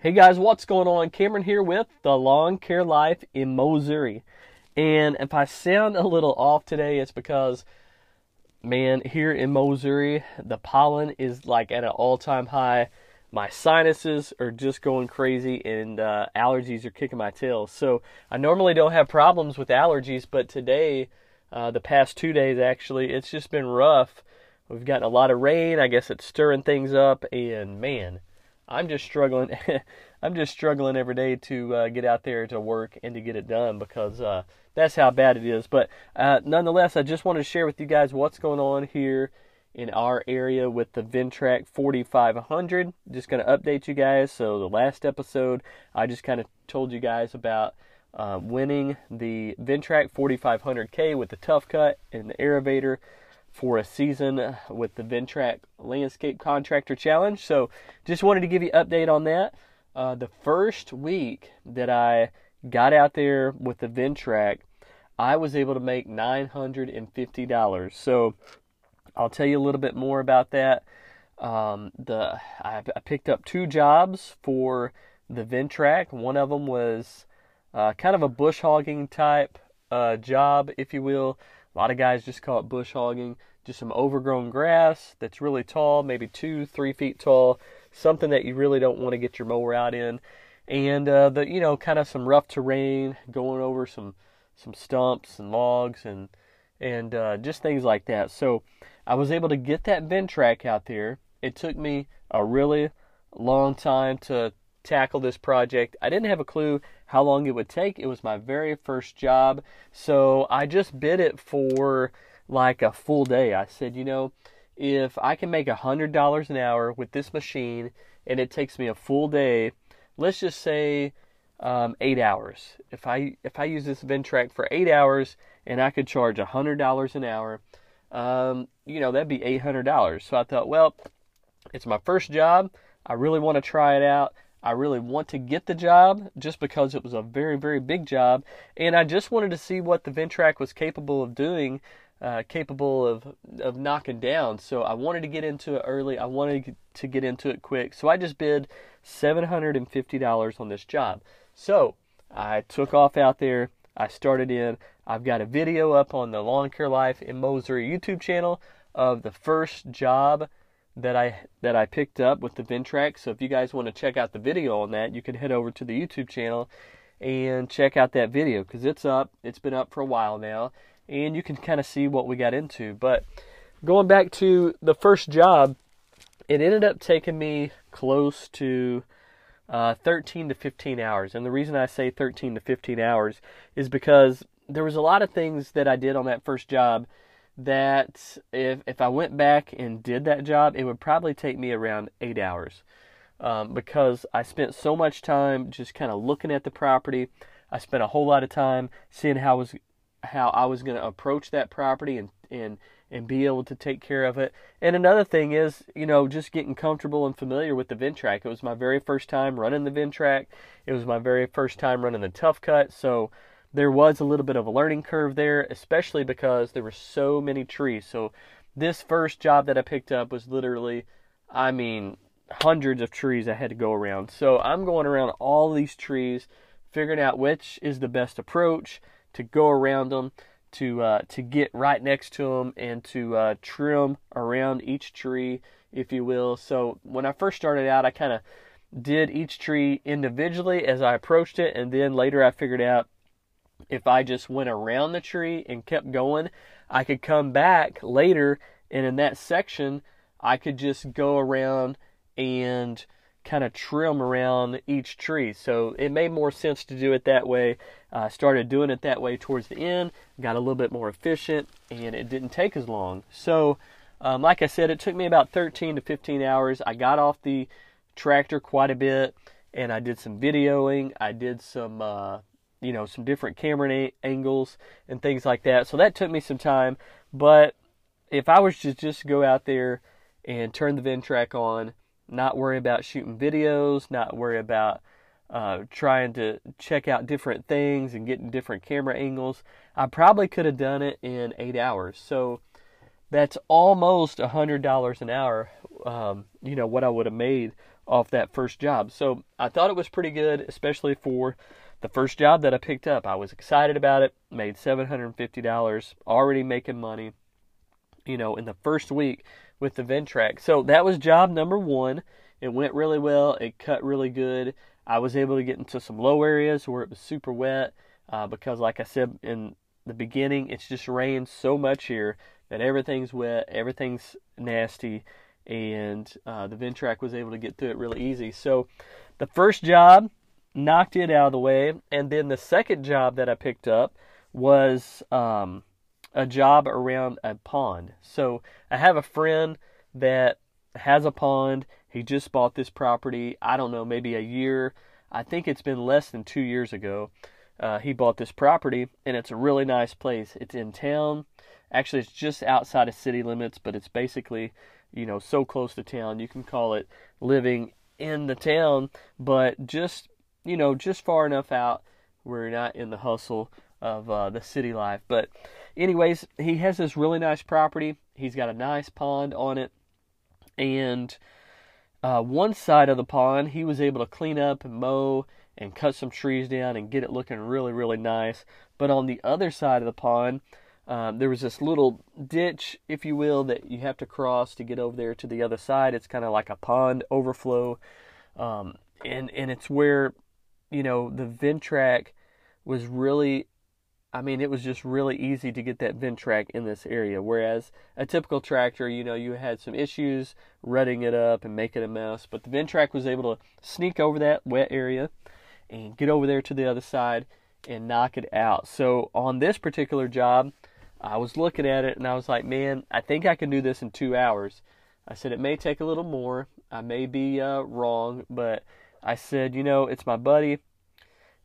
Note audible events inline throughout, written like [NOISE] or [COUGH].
Hey guys, what's going on? Cameron here with the Lawn Care Life in Missouri. And if I sound a little off today, it's because, man, here in Missouri, the pollen is like at an all time high. My sinuses are just going crazy, and uh, allergies are kicking my tail. So I normally don't have problems with allergies, but today, uh, the past two days actually, it's just been rough. We've gotten a lot of rain. I guess it's stirring things up, and man I'm just struggling. [LAUGHS] I'm just struggling every day to uh, get out there to work and to get it done because uh, that's how bad it is. But uh, nonetheless, I just wanted to share with you guys what's going on here in our area with the Ventrac 4500. Just going to update you guys. So the last episode, I just kind of told you guys about uh, winning the Ventrac 4500K with the Tough Cut and the Aerator for a season with the Ventrac Landscape Contractor Challenge. So just wanted to give you an update on that. Uh, the first week that I got out there with the Ventrac, I was able to make $950. So I'll tell you a little bit more about that. Um, the I, I, picked up two jobs for the Ventrac. One of them was uh, kind of a bush hogging type uh, job, if you will. A lot of guys just call it bush hogging. Just some overgrown grass that's really tall, maybe two, three feet tall. Something that you really don't want to get your mower out in. And uh, the you know kind of some rough terrain, going over some some stumps and logs and and uh, just things like that. So I was able to get that Ventrac out there. It took me a really long time to tackle this project. I didn't have a clue how long it would take. It was my very first job. So I just bid it for like a full day. I said, you know, if I can make a hundred dollars an hour with this machine and it takes me a full day, let's just say um, eight hours. If I if I use this Ventrac for eight hours and I could charge a hundred dollars an hour, um, you know that'd be eight hundred dollars. So I thought, well, it's my first job. I really want to try it out. I really want to get the job just because it was a very, very big job. And I just wanted to see what the Ventrac was capable of doing, uh, capable of, of knocking down. So I wanted to get into it early. I wanted to get into it quick. So I just bid $750 on this job. So I took off out there. I started in. I've got a video up on the Lawn Care Life in Missouri YouTube channel of the first job that I that I picked up with the Ventrac. So if you guys want to check out the video on that, you can head over to the YouTube channel and check out that video because it's up. It's been up for a while now, and you can kind of see what we got into. But going back to the first job, it ended up taking me close to uh, 13 to 15 hours. And the reason I say 13 to 15 hours is because there was a lot of things that I did on that first job that if if I went back and did that job, it would probably take me around eight hours um, because I spent so much time just kind of looking at the property. I spent a whole lot of time seeing how it was how I was going to approach that property and and and be able to take care of it. And another thing is, you know, just getting comfortable and familiar with the Ventrac. It was my very first time running the Ventrac. It was my very first time running the Tough Cut. So there was a little bit of a learning curve there, especially because there were so many trees. So this first job that I picked up was literally, I mean, hundreds of trees I had to go around. So I'm going around all these trees, figuring out which is the best approach to go around them, to uh, to get right next to them, and to uh, trim around each tree, if you will. So when I first started out, I kind of did each tree individually as I approached it, and then later I figured out if I just went around the tree and kept going, I could come back later and in that section, I could just go around and kind of trim around each tree. So it made more sense to do it that way. I uh, started doing it that way towards the end, got a little bit more efficient, and it didn't take as long. So, um, like I said, it took me about 13 to 15 hours. I got off the tractor quite a bit, and I did some videoing. I did some uh, you know, some different camera angles and things like that. So that took me some time. But if I was to just go out there and turn the Ventrac on, not worry about shooting videos, not worry about uh, trying to check out different things and getting different camera angles, I probably could have done it in eight hours. So that's almost a hundred dollars an hour. Um, you know what I would have made off that first job. So I thought it was pretty good, especially for the first job that I picked up. I was excited about it, made $750, already making money, you know, in the first week with the Ventrac. So that was job number one. It went really well, it cut really good. I was able to get into some low areas where it was super wet uh, because, like I said in the beginning, it's just rained so much here that everything's wet, everything's nasty, and uh, the Ventrac was able to get through it really easy. So the first job knocked it out of the way, and then the second job that I picked up was um, a job around a pond. So I have a friend that has a pond. He just bought this property. I don't know, maybe a year. I think it's been less than two years ago. Uh, he bought this property, and it's a really nice place. It's in town. Actually, it's just outside of city limits, but it's basically you know, so close to town. You can call it living in the town, but just, you know, just far enough out where you're not in the hustle of uh, the city life. But, anyways, he has this really nice property. He's got a nice pond on it. And uh, one side of the pond, he was able to clean up and mow and cut some trees down and get it looking really, really nice. But on the other side of the pond, um, there was this little ditch, if you will, that you have to cross to get over there to the other side. It's kind of like a pond overflow, um, and and it's where, you know, the Ventrac was really, I mean, it was just really easy to get that Ventrac in this area. Whereas a typical tractor, you know, you had some issues rutting it up and making a mess, but the Ventrac was able to sneak over that wet area and get over there to the other side and knock it out. So on this particular job I was looking at it and I was like, man, I think I can do this in two hours. I said, it may take a little more. I may be uh, wrong, but I said, you know, it's my buddy.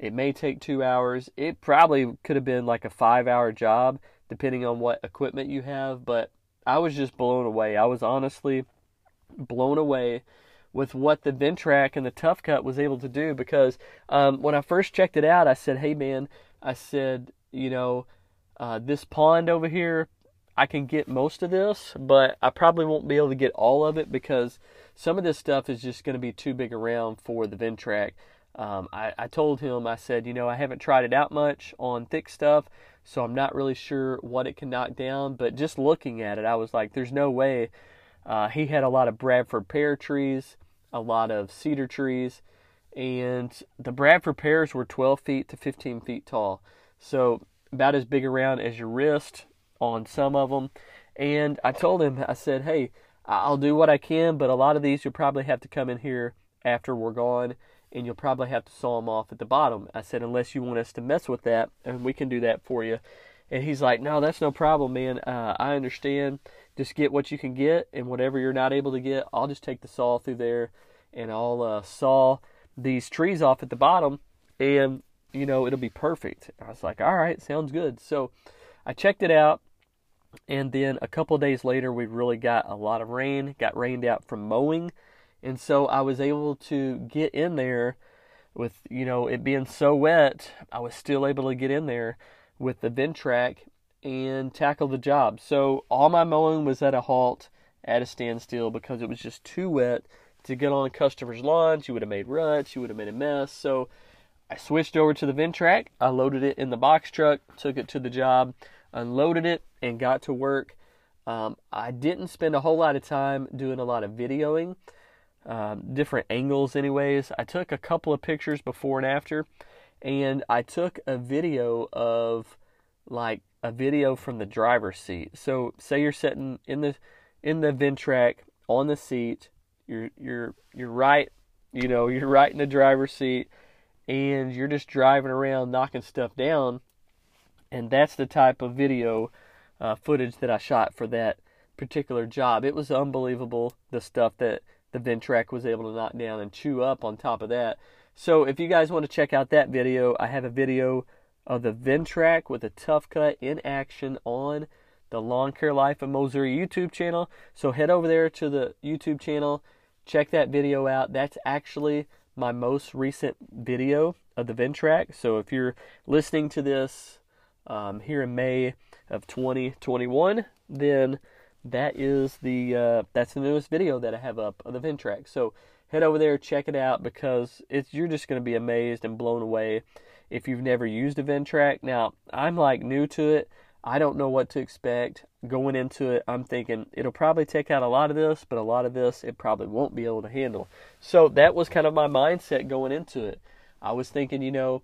It may take two hours. It probably could have been like a five hour job, depending on what equipment you have, but I was just blown away. I was honestly blown away with what the Ventrac and the Tough Cut was able to do because um, when I first checked it out, I said, hey man, I said, you know, uh, this pond over here, I can get most of this, but I probably won't be able to get all of it because some of this stuff is just going to be too big around for the Ventrac. Um, I, I told him, I said, you know, I haven't tried it out much on thick stuff, so I'm not really sure what it can knock down. But just looking at it, I was like, there's no way. Uh, he had a lot of Bradford pear trees, a lot of cedar trees, and the Bradford pears were 12 feet to 15 feet tall. So about as big around as your wrist on some of them. And I told him, I said, hey, I'll do what I can, but a lot of these you'll probably have to come in here after we're gone, and you'll probably have to saw them off at the bottom. I said, unless you want us to mess with that, and we can do that for you. And he's like, no, that's no problem, man. Uh, I understand. Just get what you can get, and whatever you're not able to get, I'll just take the saw through there, and I'll uh, saw these trees off at the bottom, and you know, it'll be perfect. I was like, all right, sounds good. So I checked it out. And then a couple days later, we really got a lot of rain, got rained out from mowing. And so I was able to get in there with, you know, it being so wet, I was still able to get in there with the Ventrac and tackle the job. So all my mowing was at a halt, at a standstill, because it was just too wet to get on a customer's lawn. You would have made ruts, you would have made a mess. So I switched over to the Ventrac. I loaded it in the box truck, took it to the job, unloaded it, and got to work. Um, I didn't spend a whole lot of time doing a lot of videoing, um, different angles, anyways. I took a couple of pictures before and after, and I took a video of like a video from the driver's seat. So, say you're sitting in the in the Ventrac on the seat, you're you're you're right, you know, [LAUGHS] you're right in the driver's seat and you're just driving around knocking stuff down. And that's the type of video uh, footage that I shot for that particular job. It was unbelievable the stuff that the Ventrac was able to knock down and chew up on top of that. So if you guys want to check out that video, I have a video of the Ventrac with a tough cut in action on the Lawn Care Life of Missouri YouTube channel. So head over there to the YouTube channel, check that video out. That's actually my most recent video of the Ventrac. So if you're listening to this um, here in May of 2021, then that is the uh, that's the newest video that I have up of the Ventrac. So head over there, check it out because it's you're just going to be amazed and blown away if you've never used a Ventrac. Now, I'm like new to it. I don't know what to expect. Going into it, I'm thinking it'll probably take out a lot of this, but a lot of this it probably won't be able to handle. So that was kind of my mindset going into it. I was thinking, you know,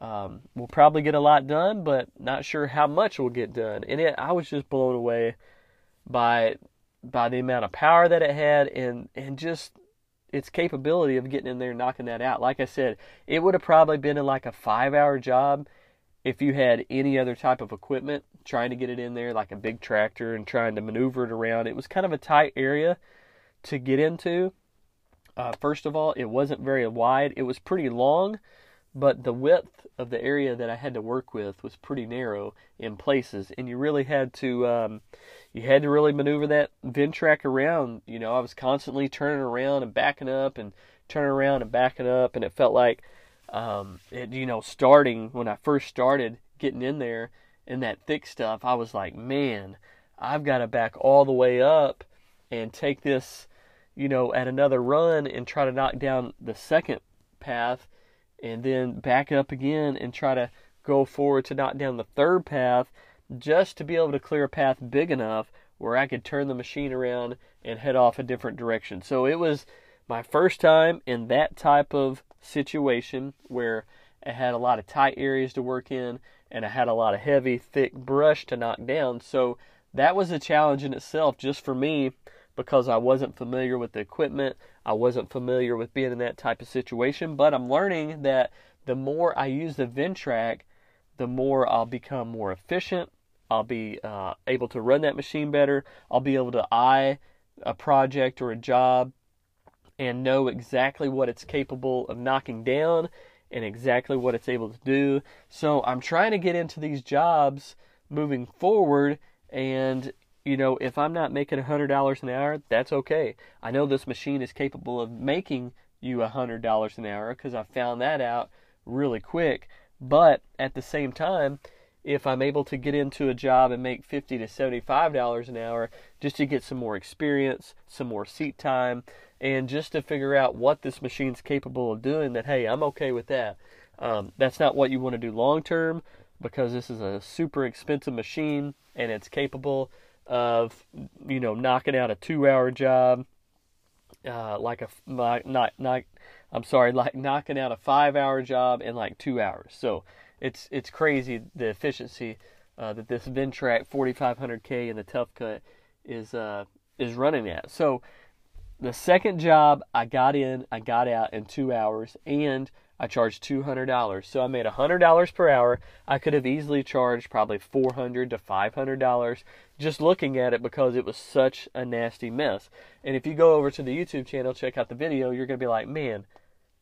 um, we'll probably get a lot done, but not sure how much will get done. And it, I was just blown away by by the amount of power that it had and and just its capability of getting in there and knocking that out. Like I said, it would have probably been in like a five hour job if you had any other type of equipment trying to get it in there, like a big tractor and trying to maneuver it around. It was kind of a tight area to get into. Uh, first of all, it wasn't very wide. It was pretty long, but the width of the area that I had to work with was pretty narrow in places, and you really had to um, you had to really maneuver that Ventrac around. You know, I was constantly turning around and backing up and turning around and backing up, and it felt like, um, it, you know, starting when I first started getting in there in that thick stuff, I was like, man, I've got to back all the way up and take this, you know, at another run and try to knock down the second path, and then back up again and try to go forward to knock down the third path just to be able to clear a path big enough where I could turn the machine around and head off a different direction. So it was my first time in that type of situation where I had a lot of tight areas to work in and I had a lot of heavy, thick brush to knock down. So that was a challenge in itself just for me because I wasn't familiar with the equipment. I wasn't familiar with being in that type of situation, but I'm learning that the more I use the Ventrac, the more I'll become more efficient. I'll be uh, able to run that machine better. I'll be able to eye a project or a job and know exactly what it's capable of knocking down and exactly what it's able to do. So I'm trying to get into these jobs moving forward and you know, if I'm not making a hundred dollars an hour, that's okay. I know this machine is capable of making you a hundred dollars an hour because I found that out really quick. But at the same time, if I'm able to get into a job and make 50 to 75 dollars an hour just to get some more experience, some more seat time, and just to figure out what this machine's capable of doing, that hey, I'm okay with that. Um, that's not what you want to do long term because this is a super expensive machine and it's capable of you know knocking out a two hour job uh, like a like not not I'm sorry like knocking out a five hour job in like two hours. So it's it's crazy the efficiency uh, that this Ventrac 4500K in the Tough Cut is uh, is running at. So the second job I got in, I got out in two hours, and I charged two hundred dollars. So I made hundred dollars per hour. I could have easily charged probably four hundred to five hundred dollars just looking at it because it was such a nasty mess. And if you go over to the YouTube channel, check out the video, you're gonna be like, man,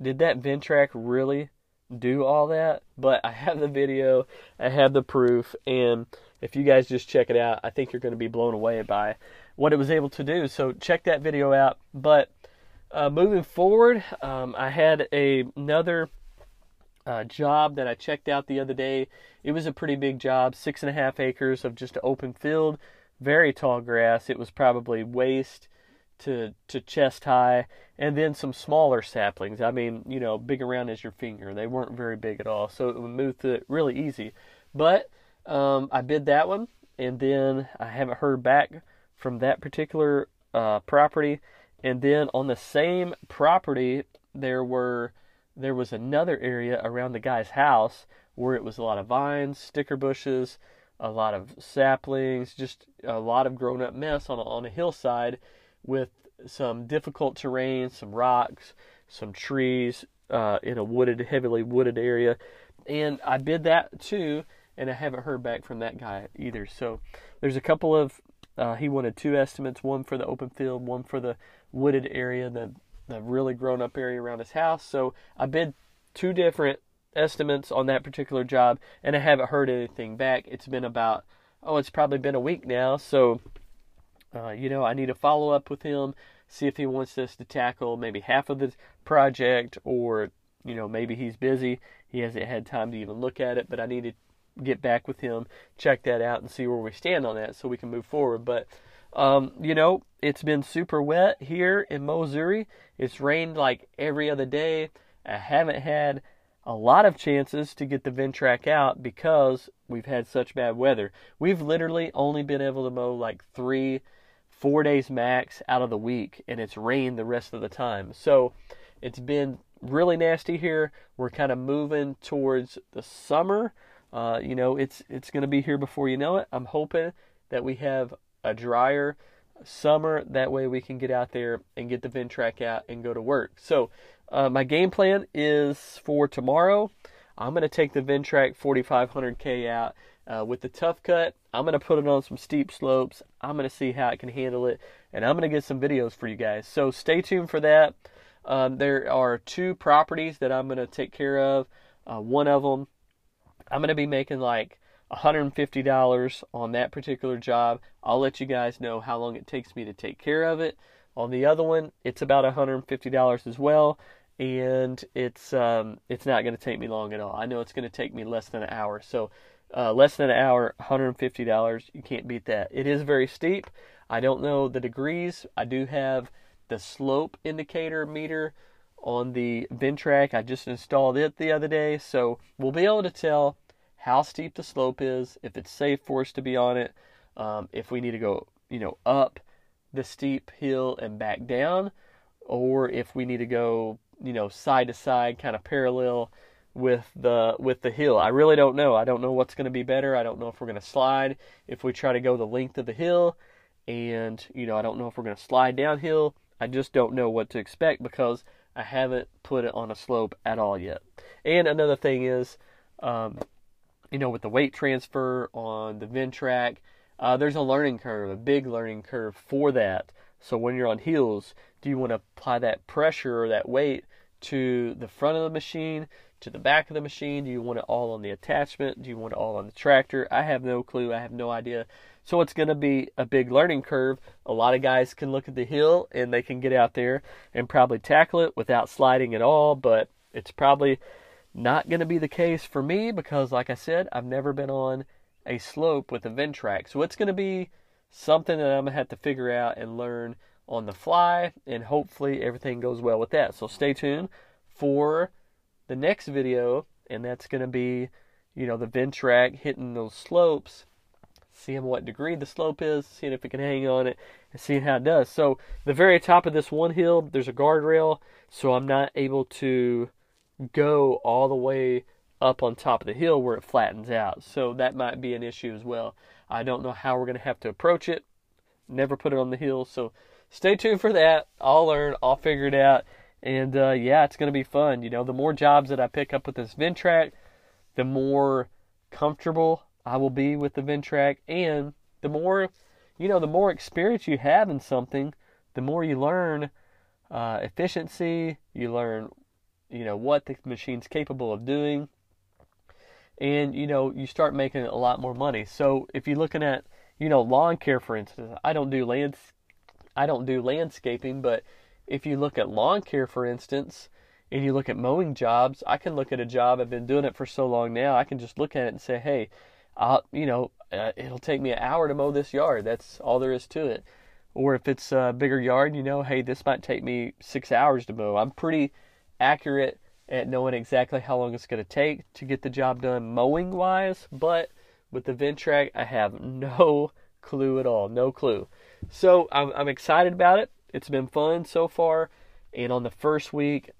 did that Ventrac really do all that, but I have the video, I have the proof, and if you guys just check it out, I think you're going to be blown away by what it was able to do. So check that video out. But uh, moving forward, um, I had a, another uh, job that I checked out the other day. It was a pretty big job, six and a half acres of just open field, very tall grass. It was probably waist to to chest high, and then some smaller saplings. I mean, you know, big around as your finger. They weren't very big at all, so it would move through it really easy. But um, I bid that one, and then I haven't heard back from that particular uh, property. And then on the same property, there were there was another area around the guy's house where it was a lot of vines, sticker bushes, a lot of saplings, just a lot of grown up mess on a, on a hillside with some difficult terrain, some rocks, some trees uh, in a wooded, heavily wooded area. And I bid that too, and I haven't heard back from that guy either. So there's a couple of, uh, he wanted two estimates one for the open field, one for the wooded area, the, the really grown up area around his house. So I bid two different estimates on that particular job, and I haven't heard anything back. It's been about, oh, it's probably been a week now. So uh, you know, I need to follow up with him, see if he wants us to tackle maybe half of the project, or you know, maybe he's busy, he hasn't had time to even look at it. But I need to get back with him, check that out, and see where we stand on that, so we can move forward. But um, you know, it's been super wet here in Missouri. It's rained like every other day. I haven't had a lot of chances to get the Ventrac out because we've had such bad weather. We've literally only been able to mow like three, four days max out of the week, and it's rained the rest of the time. So it's been really nasty here. We're kind of moving towards the summer. Uh, you know, it's it's going to be here before you know it. I'm hoping that we have a drier summer. That way we can get out there and get the Ventrac out and go to work. So uh, my game plan is for tomorrow. I'm going to take the Ventrac 4500K out uh, with the tough cut. I'm going to put it on some steep slopes. I'm going to see how it can handle it, and I'm going to get some videos for you guys. So stay tuned for that. Um, there are two properties that I'm going to take care of. Uh, one of them, I'm going to be making like $150 on that particular job. I'll let you guys know how long it takes me to take care of it. On the other one, it's about $150 as well, and it's um, it's not going to take me long at all. I know it's going to take me less than an hour. So, uh, less than an hour, $150. You can't beat that. It is very steep. I don't know the degrees. I do have the slope indicator meter on the Ventrac. I just installed it the other day, so we'll be able to tell how steep the slope is, if it's safe for us to be on it, um, if we need to go, you know, up the steep hill and back down, or if we need to go, you know, side to side, kind of parallel with the with the hill. I really don't know. I don't know what's going to be better. I don't know if we're going to slide if we try to go the length of the hill, and you know, I don't know if we're going to slide downhill. I just don't know what to expect because I haven't put it on a slope at all yet. And another thing is, um, you know, with the weight transfer on the Ventrac, uh, there's a learning curve, a big learning curve for that. So when you're on heels, do you want to apply that pressure or that weight to the front of the machine, to the back of the machine? Do you want it all on the attachment? Do you want it all on the tractor? I have no clue. I have no idea. So it's going to be a big learning curve. A lot of guys can look at the hill and they can get out there and probably tackle it without sliding at all, but it's probably not going to be the case for me because, like I said, I've never been on a slope with a Ventrac. So it's going to be something that I'm going to have to figure out and learn on the fly, and hopefully everything goes well with that. So stay tuned for the next video, and that's going to be, you know, the Ventrac hitting those slopes, seeing what degree the slope is, seeing if it can hang on it, and seeing how it does. So the very top of this one hill, there's a guardrail, so I'm not able to go all the way up on top of the hill where it flattens out. So that might be an issue as well. I don't know how we're going to have to approach it. Never put it on the hill. So stay tuned for that. I'll learn. I'll figure it out. And uh, yeah, it's going to be fun. You know, the more jobs that I pick up with this Ventrac, the more comfortable I will be with the Ventrac. And the more, you know, the more experience you have in something, the more you learn uh, efficiency, you learn you know what the machine's capable of doing and you know you start making a lot more money so if you're looking at you know lawn care for instance i don't do lands i don't do landscaping but if you look at lawn care for instance and you look at mowing jobs i can look at a job i've been doing it for so long now i can just look at it and say hey I'll, you know uh, it'll take me an hour to mow this yard that's all there is to it or if it's a bigger yard you know hey this might take me six hours to mow i'm pretty accurate at knowing exactly how long it's going to take to get the job done mowing wise, but with the Ventrac, I have no [LAUGHS] clue at all, no clue. So I'm, I'm excited about it. It's been fun so far, and on the first week,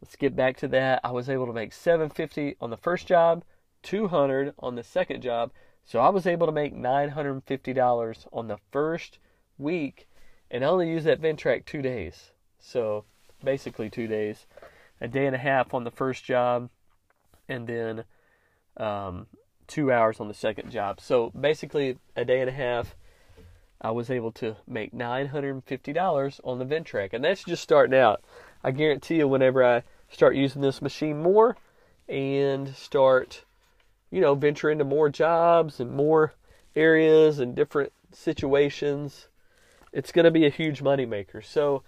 let's get back to that. I was able to make 750 on the first job, 200 on the second job. So I was able to make $950 on the first week, and I only used that Ventrac two days. So basically two days a day and a half on the first job, and then um, two hours on the second job. So basically, a day and a half, I was able to make $950 on the Ventrac. And that's just starting out. I guarantee you, whenever I start using this machine more and start, you know, venture into more jobs and more areas and different situations, it's going to be a huge moneymaker. So,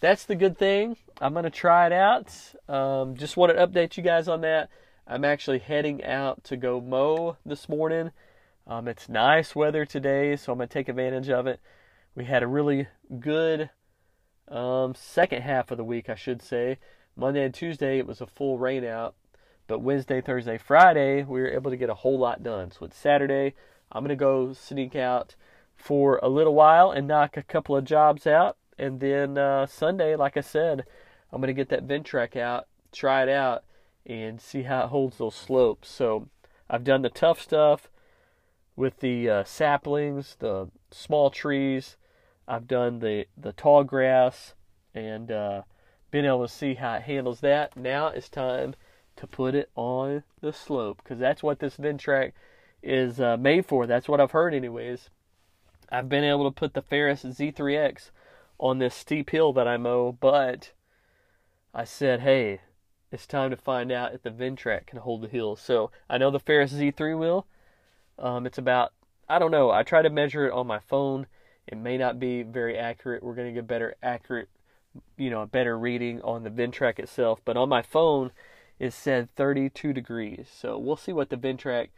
that's the good thing. I'm going to try it out. Um, just want to update you guys on that. I'm actually heading out to go mow this morning. Um, it's nice weather today, so I'm going to take advantage of it. we had a really good um, second half of the week, I should say. Monday and Tuesday, it was a full rain out. But Wednesday, Thursday, Friday, we were able to get a whole lot done. So it's Saturday. I'm going to go sneak out for a little while and knock a couple of jobs out. And then uh, Sunday, like I said, I'm going to get that Ventrac out, try it out, and see how it holds those slopes. So I've done the tough stuff with the uh, saplings, the small trees. I've done the, the tall grass and uh, been able to see how it handles that. Now it's time to put it on the slope because that's what this Ventrac is uh, made for. That's what I've heard, anyways. I've been able to put the Ferris Z3X on this steep hill that I mow, but I said, hey, it's time to find out if the Ventrac can hold the hill. So I know the Ferris Z3 will. Um, it's about, I don't know, I try to measure it on my phone. It may not be very accurate. We're going to get better accurate, you know, a better reading on the Ventrac itself. But on my phone, it said 32 degrees. So we'll see what the Ventrac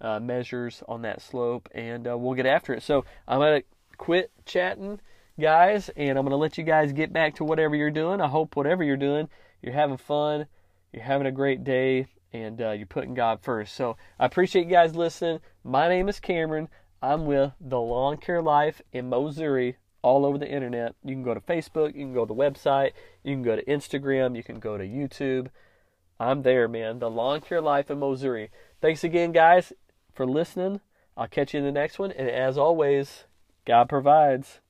uh, measures on that slope, and uh, we'll get after it. So I'm gonna quit chatting, guys, and I'm gonna let you guys get back to whatever you're doing. I hope whatever you're doing, you're having fun, you're having a great day, and uh, you're putting God first. So I appreciate you guys listening. My name is Cameron. I'm with the Lawn Care Life in Missouri all over the internet. You can go to Facebook, you can go to the website, you can go to Instagram, you can go to YouTube. I'm there, man. The Lawn Care Life in Missouri. Thanks again, guys, for listening. I'll catch you in the next one. And as always, God provides.